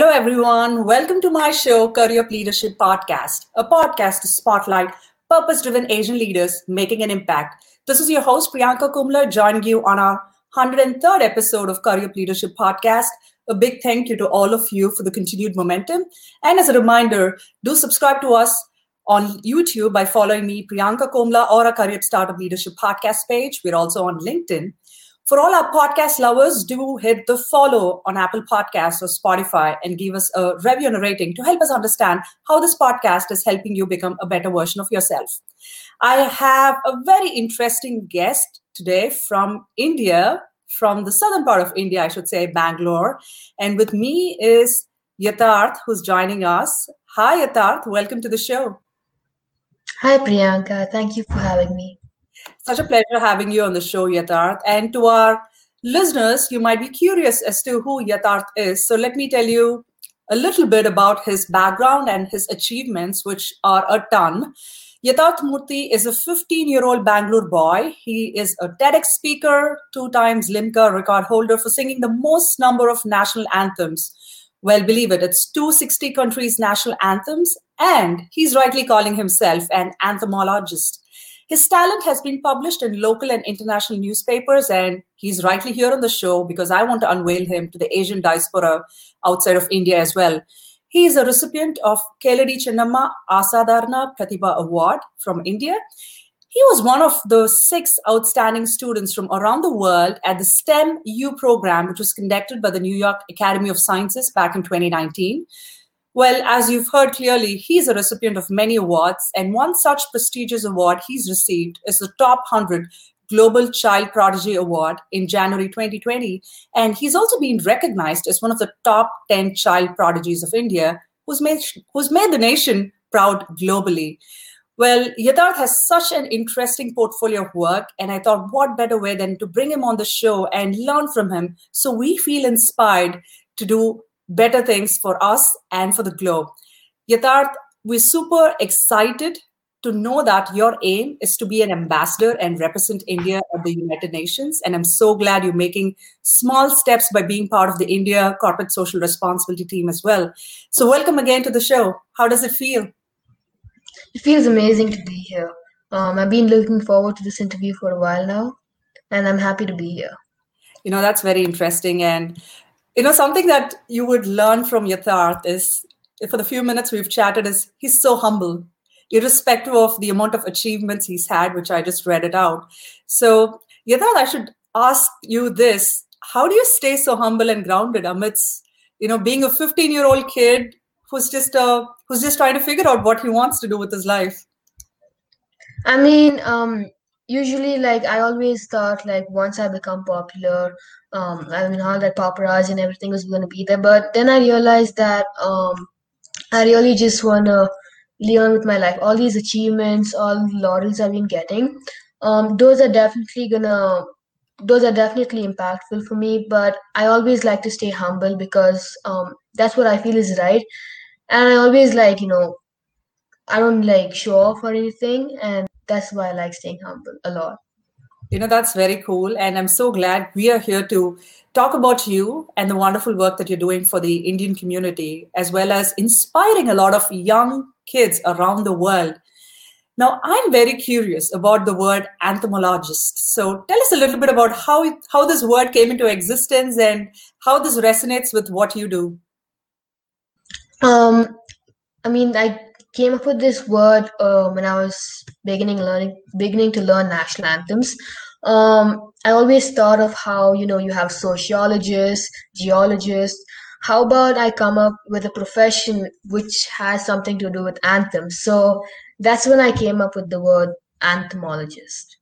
Hello, everyone. Welcome to my show, Career Leadership Podcast, a podcast to spotlight purpose driven Asian leaders making an impact. This is your host, Priyanka Kumla, joining you on our 103rd episode of Career Leadership Podcast. A big thank you to all of you for the continued momentum. And as a reminder, do subscribe to us on YouTube by following me, Priyanka Kumla, or a Career Startup Leadership Podcast page. We're also on LinkedIn. For all our podcast lovers, do hit the follow on Apple Podcasts or Spotify and give us a review and a rating to help us understand how this podcast is helping you become a better version of yourself. I have a very interesting guest today from India, from the southern part of India, I should say, Bangalore. And with me is Yatharth, who's joining us. Hi, Yatharth. Welcome to the show. Hi, Priyanka. Thank you for having me. Such a pleasure having you on the show, Yatharth. And to our listeners, you might be curious as to who Yatharth is. So let me tell you a little bit about his background and his achievements, which are a ton. Yatharth Murthy is a 15 year old Bangalore boy. He is a TEDx speaker, two times Limca record holder for singing the most number of national anthems. Well, believe it, it's 260 countries' national anthems, and he's rightly calling himself an anthemologist. His talent has been published in local and international newspapers, and he's rightly here on the show because I want to unveil him to the Asian diaspora outside of India as well. He is a recipient of Keladi Chennamma Asadharana Pratibha Award from India. He was one of the six outstanding students from around the world at the STEM U program, which was conducted by the New York Academy of Sciences back in 2019. Well, as you've heard clearly, he's a recipient of many awards, and one such prestigious award he's received is the Top 100 Global Child Prodigy Award in January 2020. And he's also been recognized as one of the top 10 child prodigies of India, who's made, who's made the nation proud globally. Well, Yatharth has such an interesting portfolio of work, and I thought, what better way than to bring him on the show and learn from him so we feel inspired to do better things for us and for the globe. Yatharth, we're super excited to know that your aim is to be an ambassador and represent India at the United Nations. And I'm so glad you're making small steps by being part of the India Corporate Social Responsibility team as well. So, welcome again to the show. How does it feel? It feels amazing to be here. Um, I've been looking forward to this interview for a while now, and I'm happy to be here. You know, that's very interesting. And you know something that you would learn from Yatharth is for the few minutes we've chatted is he's so humble irrespective of the amount of achievements he's had which i just read it out. So Yatharth, i should ask you this. How do you stay so humble and grounded amidst you know being a 15 year old kid who's just uh who's just trying to figure out what he wants to do with his life? I mean um usually like i always thought like once i become popular um, I mean, all that paparazzi and everything was going to be there. But then I realized that um, I really just want to learn with my life. All these achievements, all the laurels I've been getting, um, those are definitely gonna, those are definitely impactful for me. But I always like to stay humble because um, that's what I feel is right. And I always like, you know, I don't like show off or anything, and that's why I like staying humble a lot. You know, that's very cool. And I'm so glad we are here to talk about you and the wonderful work that you're doing for the Indian community, as well as inspiring a lot of young kids around the world. Now, I'm very curious about the word anthemologist. So tell us a little bit about how, how this word came into existence and how this resonates with what you do. Um, I mean, I came up with this word uh, when I was beginning learning, beginning to learn national anthems. Um, I always thought of how you know you have sociologists, geologists. How about I come up with a profession which has something to do with anthems? So that's when I came up with the word anthemologist.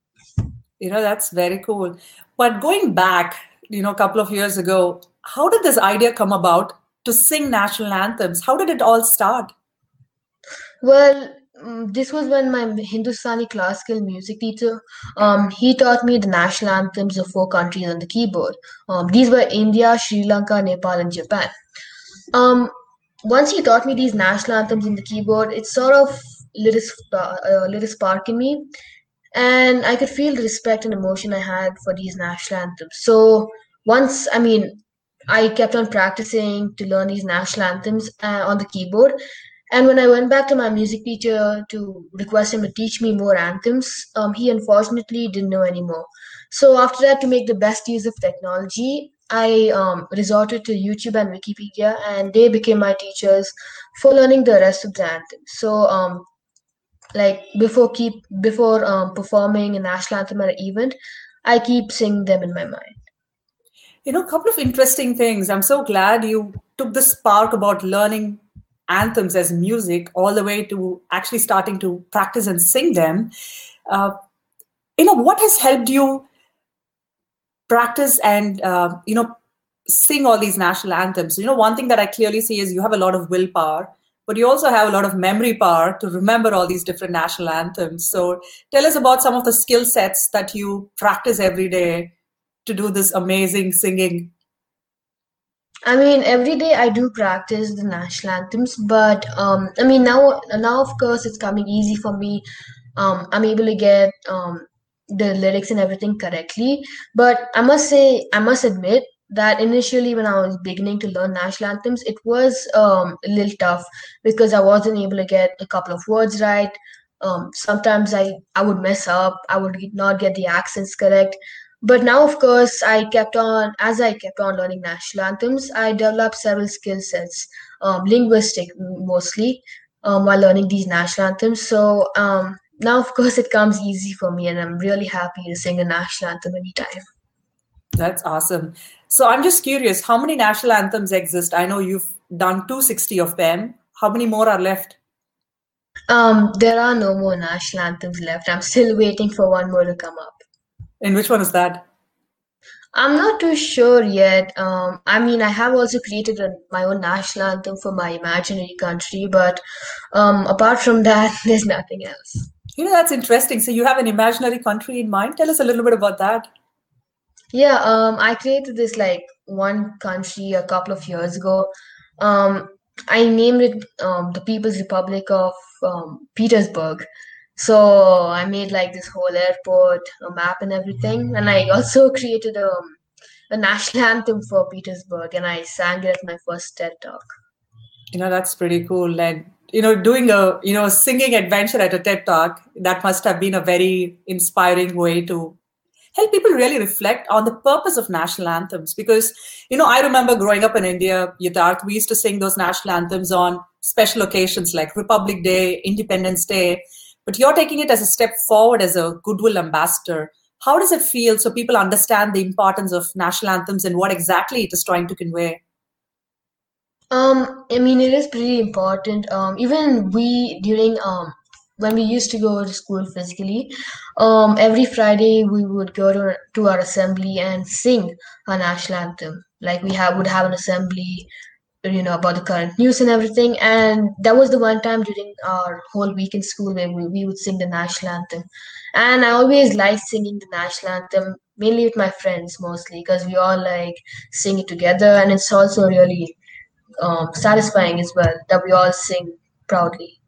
You know, that's very cool. But going back, you know, a couple of years ago, how did this idea come about to sing national anthems? How did it all start? Well, mm, this was when my Hindustani classical music teacher, um, he taught me the national anthems of four countries on the keyboard. Um, these were India, Sri Lanka, Nepal, and Japan. Um, once he taught me these national anthems in the keyboard, it sort of lit a, sp- uh, lit a spark in me, and I could feel the respect and emotion I had for these national anthems. So once, I mean, I kept on practicing to learn these national anthems uh, on the keyboard. And when I went back to my music teacher to request him to teach me more anthems, um, he unfortunately didn't know anymore. So after that, to make the best use of technology, I um, resorted to YouTube and Wikipedia, and they became my teachers for learning the rest of the anthems. So, um, like before keep before um, performing a national anthem at an event, I keep singing them in my mind. You know, a couple of interesting things. I'm so glad you took the spark about learning anthems as music all the way to actually starting to practice and sing them. Uh, you know, what has helped you practice and uh, you know sing all these national anthems? You know one thing that i clearly see is you have a lot of willpower but you also have a lot of memory power to remember all these different national anthems. So tell us about some of the skill sets that you practice every day to do this amazing singing I mean, every day I do practice the national anthems, but um, I mean now, now of course it's coming easy for me. Um, I'm able to get um, the lyrics and everything correctly. But I must say, I must admit that initially when I was beginning to learn national anthems, it was um, a little tough because I wasn't able to get a couple of words right. Um, sometimes I, I would mess up, I would not get the accents correct. But now, of course, I kept on, as I kept on learning national anthems, I developed several skill sets, um, linguistic mostly, um, while learning these national anthems. So um, now of course it comes easy for me and i'm really happy to sing a national anthem anytime. That's awesome. So i'm just curious how many national anthems exist? I know you've done 260 of them. How many more are left? Um there are no more national anthems left. I'm still waiting for one more to come up and which one is that I'm not too sure yet. Um, I mean, I have also created a, my own national anthem for my imaginary country, but um, apart from that, there's nothing else. You know, that's interesting. So you have an imaginary country in mind. Tell us a little bit about that. Yeah, um, I created this like one country a couple of years ago. Um, I named it um, the People's Republic of um, Petersburg. So I made like this whole airport, a map, and everything. And I also created a, um, a national anthem for Petersburg, and I sang it at my first TED talk. You know, that's pretty cool. And you know doing a you know singing adventure at a ted talk that must have been a very inspiring way to help people really reflect on the purpose of national anthems because you know i remember growing up in india Yatharth, we used to sing those national anthems on special occasions like republic day independence day but you're taking it as a step forward as a goodwill ambassador how does it feel so people understand the importance of national anthems and what exactly it is trying to convey um, I mean, it is pretty important. Um, even we during um when we used to go to school physically, um, every Friday we would go to to our assembly and sing our national anthem. Like we have would have an assembly, you know, about the current news and everything. And that was the one time during our whole week in school where we, we would sing the national anthem. And I always liked singing the national anthem mainly with my friends mostly because we all like sing it together and it's also really um, satisfying as well that we all sing proudly.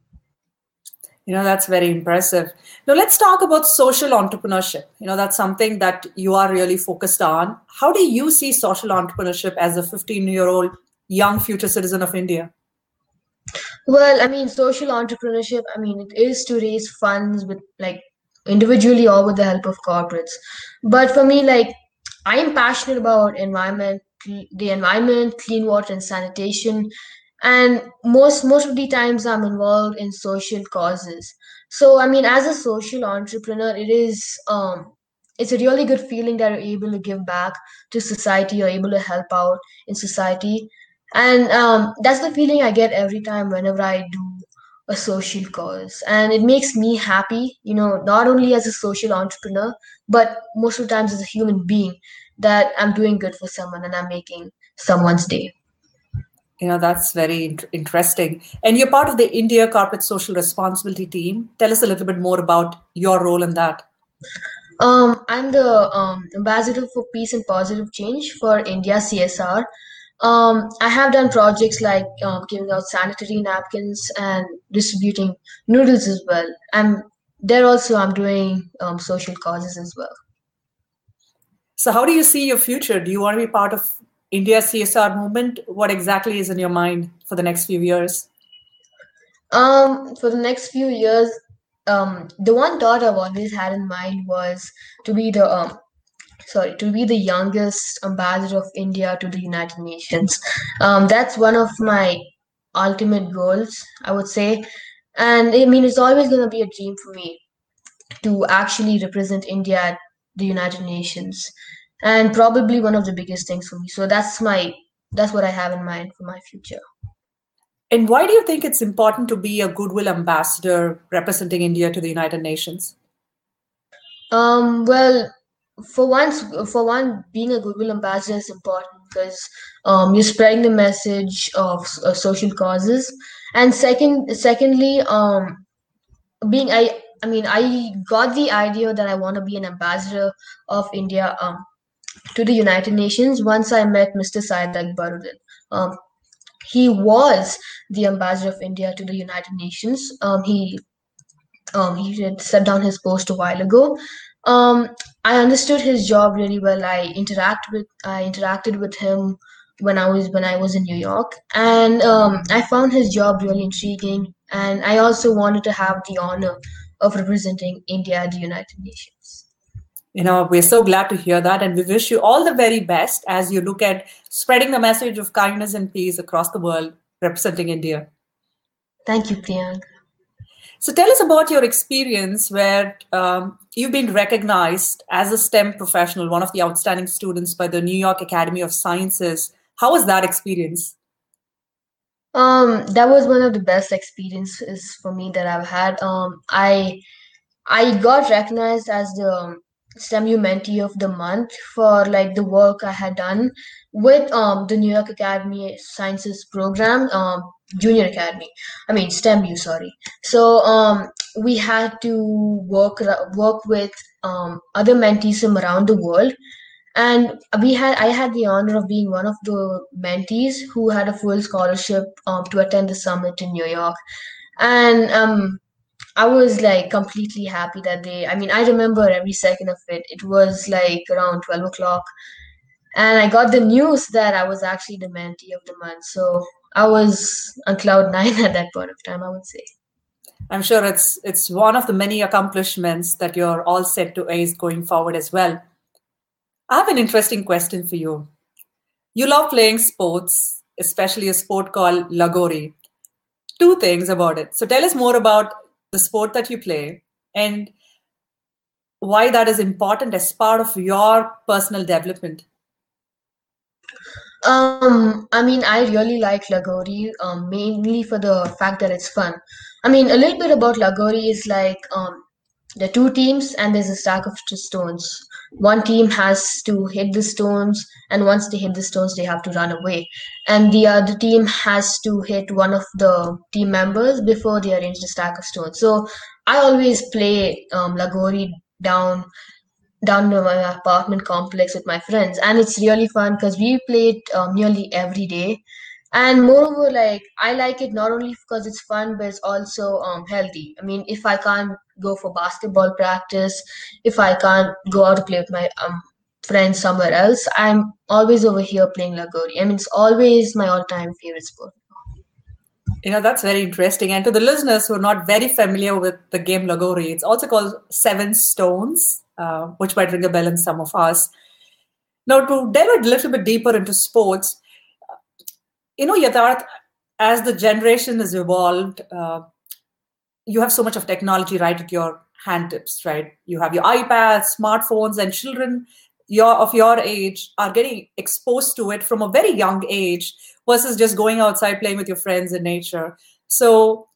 You know, that's very impressive. Now, let's talk about social entrepreneurship. You know, that's something that you are really focused on. How do you see social entrepreneurship as a 15 year old young future citizen of India? Well, I mean, social entrepreneurship, I mean, it is to raise funds with like individually or with the help of corporates. But for me, like, I am passionate about environment the environment, clean water and sanitation. And most most of the times I'm involved in social causes. So I mean, as a social entrepreneur, it is um, it's a really good feeling that you're able to give back to society, you're able to help out in society, and um, that's the feeling I get every time whenever I do a social cause and it makes me happy you know not only as a social entrepreneur but most of the times as a human being that I'm doing good for someone and I'm making someone's day. You know, that's very interesting. And you're part of the India Corporate Social Responsibility team. Tell us a little bit more about your role in that. Um, I'm the um, ambassador for peace and positive change for India CSR. Um, I have done projects like um, giving out sanitary napkins and distributing noodles as well. I'm there also. I'm doing um, social causes as well. So, how do you see your future? Do you want to be part of India's CSR movement, what exactly is in your mind for the next few years? Um, for the next few years, um, the one thought I've always had in mind was to be the um, sorry, to be the youngest ambassador of India to the United Nations. Um, that's one of my ultimate goals, I would say. And I mean, it's always going to be a dream for me to actually represent India at the United Nations, and probably one of the biggest things for me. So that's my that's what I have in mind for my future. And why do you think it's important to be a goodwill ambassador representing India to the United Nations? Um, well, for once, for one, being a goodwill ambassador is important because um, you're spreading the message of uh, social causes, and second, secondly, um, being I, I mean, I got the idea that I want to be an ambassador of India um, to the United Nations once I met Mr. Syed Akbaruddin. Um, he was the ambassador of India to the United Nations. Um, he um, he had stepped down his post a while ago. Um, I understood his job really well. I interact with I interacted with him when I was when I was in New York, and um, I found his job really intriguing. And I also wanted to have the honor of representing India at the United Nations. You know, we're so glad to hear that, and we wish you all the very best as you look at spreading the message of kindness and peace across the world, representing India. Thank you, Priyank. So, tell us about your experience where um, you've been recognized as a STEM professional, one of the outstanding students by the New York Academy of Sciences. How was that experience? Um, that was one of the best experiences for me that I've had. Um, I I got recognized as the STEMU Mentee of the Month for like the work I had done with um the New York Academy Sciences program, um Junior Academy. I mean STEMU, sorry. So um we had to work work with um other mentees from around the world, and we had I had the honor of being one of the mentees who had a full scholarship um to attend the summit in New York, and um I was like completely happy that day. I mean, I remember every second of it. It was like around 12 o'clock. And I got the news that I was actually the mentee of the month. So I was on cloud nine at that point of time, I would say. I'm sure it's it's one of the many accomplishments that you're all set to ace going forward as well. I have an interesting question for you. You love playing sports, especially a sport called Lagori. Two things about it. So tell us more about the sport that you play and why that is important as part of your personal development? Um i mean i really like lagori um, mainly for the fact that it's fun. I mean a little bit about lagori is like um the two teams and there's a stack of stones. One team has to hit the stones and once they hit the stones they have to run away. And the other team has to hit one of the team members before they arrange the stack of stones. So i always play um, lagori down down to my apartment complex with my friends. And it's really fun because we play it um, nearly every day and moreover like i like it not only because it's fun but it's also um, healthy. I mean if i can't go for basketball practice if i can't go out to play with my um, friends somewhere else i'm always over here playing lagori i mean it's always my all-time favorite sport. You know that's very interesting. And to the listeners who are not very familiar with the game lagori it's also called seven stones uh, which might ring a bell in some of us. Now to delve a little bit deeper into sports you know Yatharth, as the generation has evolved uh, you have so much of technology right at your hand tips, right? You have your iPads, smartphones, and children your of your age are getting exposed to it from a very young age versus just going outside playing with your friends in nature. So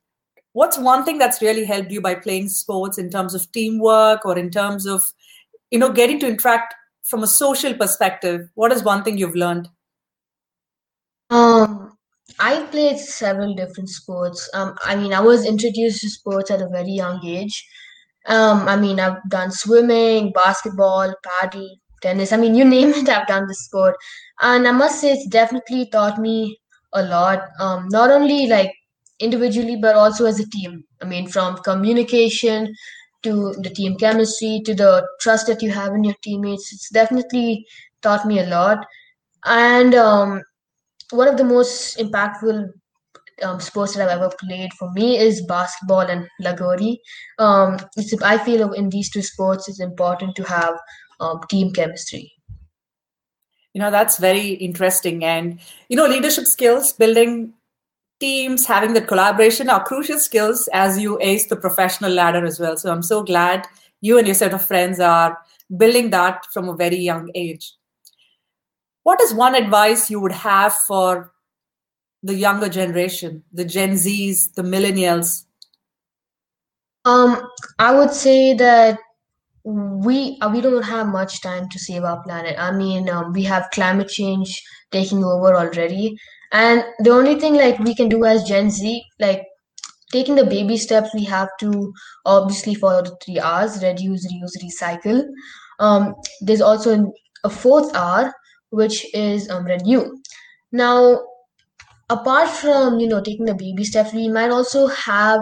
what's one thing that's really helped you by playing sports in terms of teamwork or in terms of you know getting to interact from a social perspective what is one thing you've learned um I played several different sports. Um, I mean, I was introduced to sports at a very young age. Um, I mean, I've done swimming, basketball, paddle, tennis. I mean, you name it, I've done the sport. And I must say, it's definitely taught me a lot. Um, not only like individually, but also as a team. I mean, from communication to the team chemistry to the trust that you have in your teammates. It's definitely taught me a lot. and um, one of the most impactful um, sports that I've ever played for me is basketball and lagori. Um, I feel in these two sports it's important to have um, team chemistry. You know that's very interesting, and you know leadership skills, building teams, having that collaboration are crucial skills as you ace the professional ladder as well. So I'm so glad you and your set of friends are building that from a very young age. What is one advice you would have for the younger generation, the Gen Zs, the millennials? Um, I would say that we uh, we don't have much time to save our planet. I mean, um, we have climate change taking over already, and the only thing like we can do as Gen Z, like taking the baby steps, we have to obviously follow the three R's: reduce, reuse, recycle. Um, there's also a fourth R, which is um, renew. Now, apart from you know taking the baby steps we might also have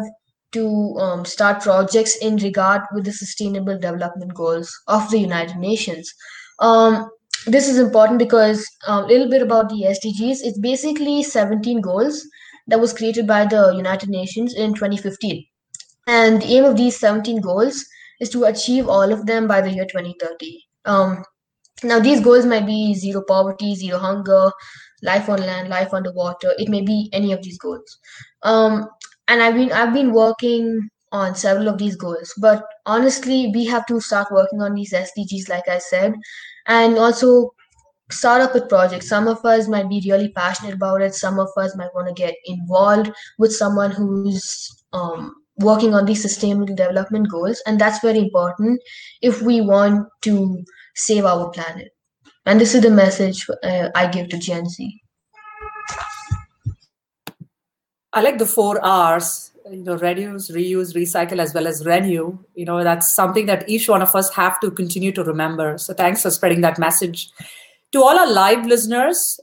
to um, start projects in regard with the sustainable development goals of the united nations. Um, this is important because um, a little bit about the sdgs it's basically 17 goals that was created by the united nations in 2015 and the aim of these 17 goals is to achieve all of them by the year 2030 um, now these goals might be zero poverty zero hunger life on land, life underwater. It may be any of these goals. Um, and I've been I've been working on several of these goals. But honestly, we have to start working on these SDGs, like I said, and also start up with projects. Some of us might be really passionate about it. Some of us might want to get involved with someone who's um, working on these sustainable development goals, and that's very important if we want to save our planet. And this is the message uh, I give to Gen Z. I like the four R's, you know, reduce, reuse, recycle, as well as renew. You know, that's something that each one of us have to continue to remember. So thanks for spreading that message. To all our live listeners,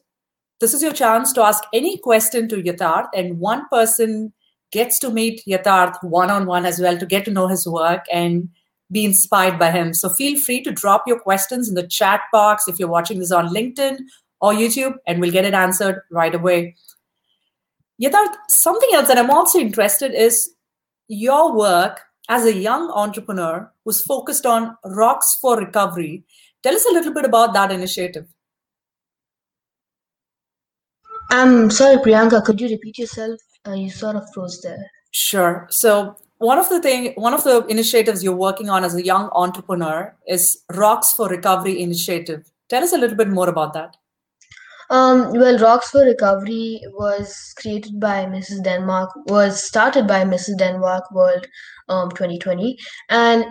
this is your chance to ask any question to Yatharth, and one person gets to meet Yatharth one on one as well to get to know his work and be inspired by him. So feel free to drop your questions in the chat box if you're watching this on LinkedIn or YouTube, and we'll get it answered right away. Yatharth, something else that I'm also interested is your work as a young entrepreneur who's focused on Rocks for Recovery. Tell us a little bit about that initiative. I'm sorry, Priyanka, could you repeat yourself? Uh, you sort of froze there. Sure. So one of the thing one of the initiatives you're working on as a young entrepreneur is rocks for recovery initiative. Tell us a little bit more about that. Um, well rocks for recovery was created by mrs denmark was started by mrs denmark world um, 2020 and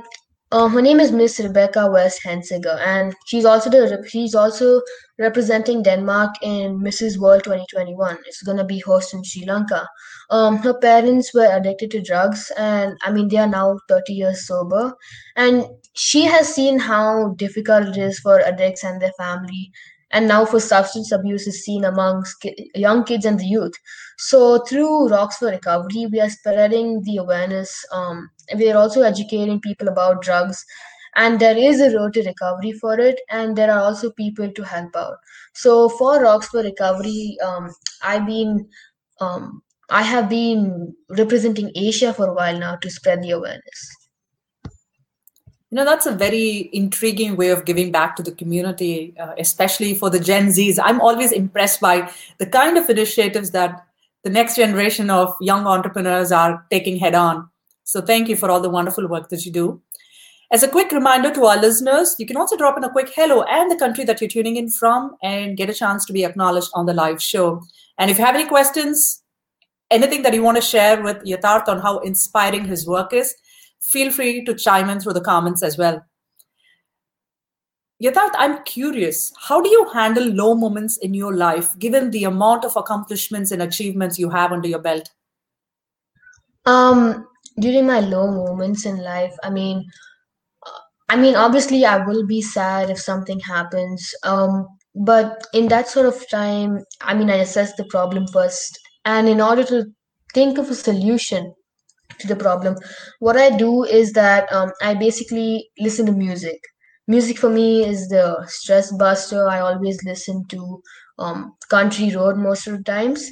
uh, her name is Miss Rebecca West Hensiger, and she's also the she's also representing Denmark in Mrs. World 2021. It's gonna be hosted in Sri Lanka. Um, her parents were addicted to drugs, and I mean they are now 30 years sober. And she has seen how difficult it is for addicts and their family and now for substance abuse is seen amongst young kids and the youth. So through Rocks for Recovery, we are spreading the awareness. Um, we are also educating people about drugs, and there is a road to recovery for it, and there are also people to help out. So for Rocks for Recovery, um, I've been um, I have been representing Asia for a while now to spread the awareness. You know, that's a very intriguing way of giving back to the community, uh, especially for the Gen Zs. I'm always impressed by the kind of initiatives that the next generation of young entrepreneurs are taking head on. So, thank you for all the wonderful work that you do. As a quick reminder to our listeners, you can also drop in a quick hello and the country that you're tuning in from and get a chance to be acknowledged on the live show. And if you have any questions, anything that you want to share with Yatharth on how inspiring his work is, feel free to chime in through the comments as well. Yatharth, I'm curious, how do you handle low moments in your life given the amount of accomplishments and achievements you have under your belt? Um, during my low moments in life, I mean, I mean, obviously, I will be sad if something happens. Um, but in that sort of time, I mean, I assess the problem first, and in order to think of a solution, to the problem what i do is that um, i basically listen to music music for me is the stress buster. I always listen to um, country road most of the times,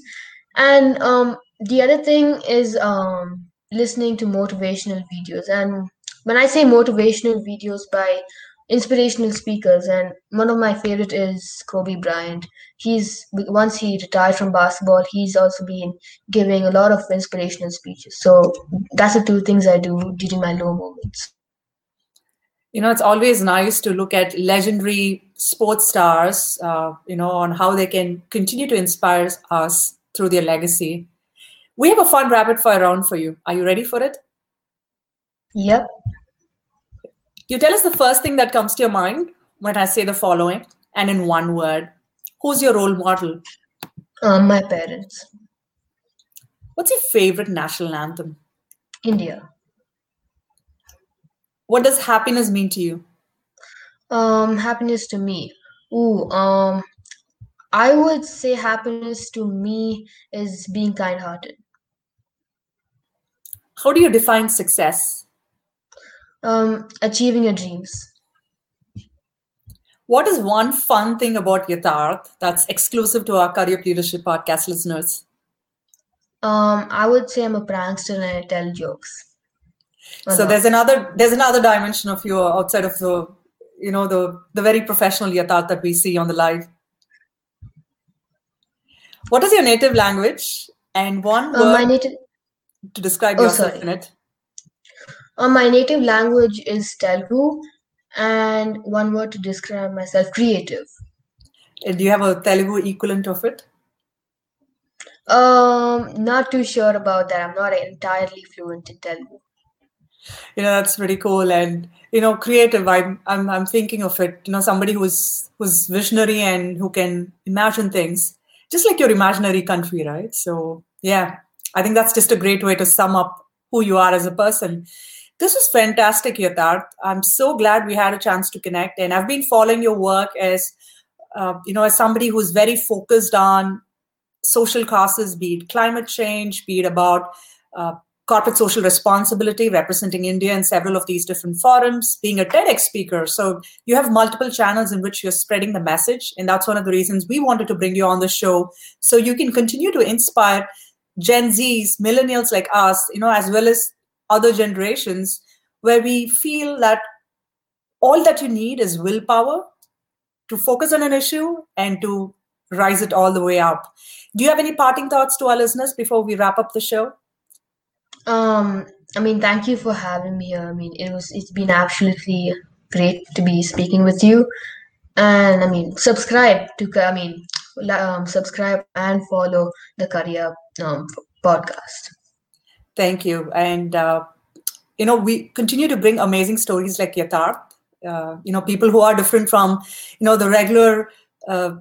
and um, the other thing is um, listening to motivational videos. And when I say motivational videos by inspirational speakers, and one of my favorite is Kobe Bryant. He's once he retired from basketball, he's also been giving a lot of inspirational speeches. So that's the two things I do during my low moments. You know, it's always nice to look at legendary sports stars, uh, you know, on how they can continue to inspire us through their legacy. We have a fun rapid fire round for you. Are you ready for it? Yep. You tell us the first thing that comes to your mind when I say the following, and in one word. Who's your role model? Um, my parents. What's your favorite national anthem? India. What does happiness mean to you? Um, happiness to me. Ooh, um, I would say happiness to me is being kind-hearted. How do you define success? Um, achieving your dreams. What is one fun thing about Yatharth that's exclusive to our Career Leadership podcast listeners? Um, I would say I'm a prankster and I tell jokes. So there's another there's another dimension of you outside of the you know the the very professional Yatharth that we see on the live. What is your native language and one Uh, my native to describe oh yourself sorry. in it? Uh, my native language is Telugu, and one word to describe myself: creative. And do you have a Telugu equivalent of it? Um, not too sure about that. I'm not entirely fluent in Telugu. you know that's pretty cool and you know creative i'm i'm, I'm thinking of it you know somebody who's who's visionary and who can imagine things just like your imaginary country right so yeah i think that's just a great way to sum up who you are as a person this was fantastic Yatharth. i'm so glad we had a chance to connect and i've been following your work as uh, you know as somebody who's very focused on social causes be it climate change be it about uh, corporate social responsibility, representing India in several of these different forums, being a TEDx speaker. So you have multiple channels in which you're spreading the message. And that's one of the reasons we wanted to bring you on the show. So you can continue to inspire Gen Zs, millennials like us, you know, as well as other generations, where we feel that all that you need is willpower to focus on an issue and to rise it all the way up. Do you have any parting thoughts to our listeners before we wrap up the show? Um, I mean, thank you for having me here. I mean, it was it's been absolutely great to be speaking with you. And I mean, subscribe to I mean, um, subscribe and follow the Career um, podcast. Thank you. And, uh, you know, we continue to bring amazing stories like Yatharth, uh, you know, people who are different from, you know, the regular, uh,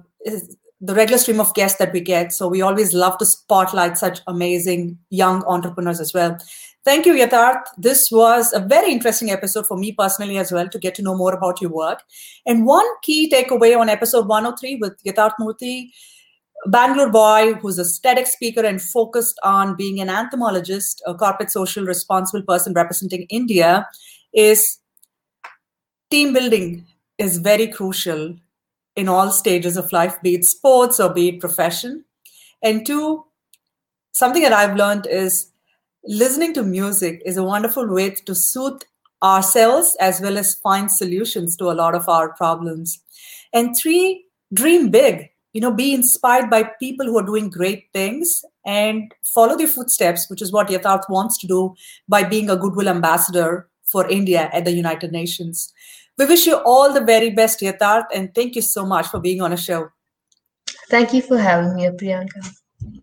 the regular stream of guests that we get. So we always love to spotlight such amazing young entrepreneurs as well. Thank you, Yatharth. This was a very interesting episode for me personally as well to get to know more about your work. And one key takeaway on episode 103 with Yatharth Murthy Bangalore boy who's a TEDx speaker and focused on being an anthemologist, a corporate social responsible person representing India, is team building is very crucial in all stages of life, be it sports or be it profession. And two, something that I've learned is listening to music is a wonderful way to soothe ourselves as well as find solutions to a lot of our problems. And three, dream big. You know, be inspired by people who are doing great things and follow their footsteps, which is what Yatharth wants to do by being a goodwill ambassador for India at the United Nations. We wish you all the very best, Yatharth, and thank you so much for being on a show. Thank you for having me, Priyanka.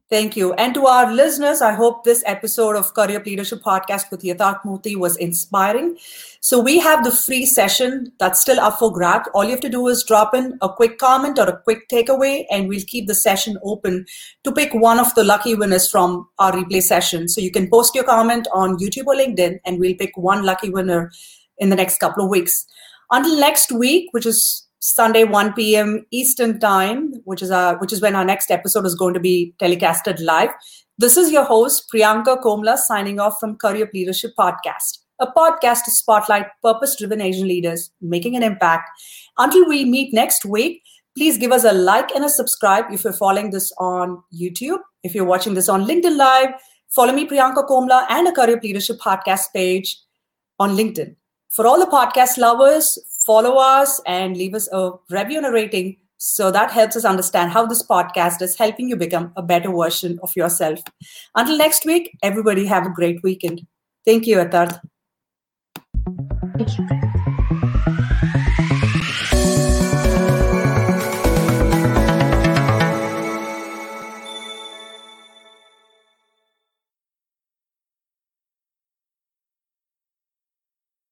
Thank you. And to our listeners, I hope this episode of Career Leadership Podcast with Yatharth Murthy was inspiring. So we have the free session that's still up for grabs. All you have to do is drop in a quick comment or a quick takeaway, and we'll keep the session open to pick one of the lucky winners from our replay session. So you can post your comment on YouTube or LinkedIn, and we'll pick one lucky winner in the next couple of weeks. Until next week, which is Sunday 1 p.m. Eastern Time, which is our, which is when our next episode is going to be telecasted live. This is your host Priyanka Komla signing off from Career Leadership Podcast. a podcast to spotlight purpose driven Asian leaders making an impact. Until we meet next week, please give us a like and a subscribe if you're following this on YouTube. If you're watching this on LinkedIn Live, follow me, Priyanka Komla, and a Career Leadership podcast page on LinkedIn. For all the podcast lovers, follow us and leave us a review and a rating so that helps us understand how this podcast is helping you become a better version of yourself. Until next week, everybody have a great weekend. Thank you, Yatharth. Thank you.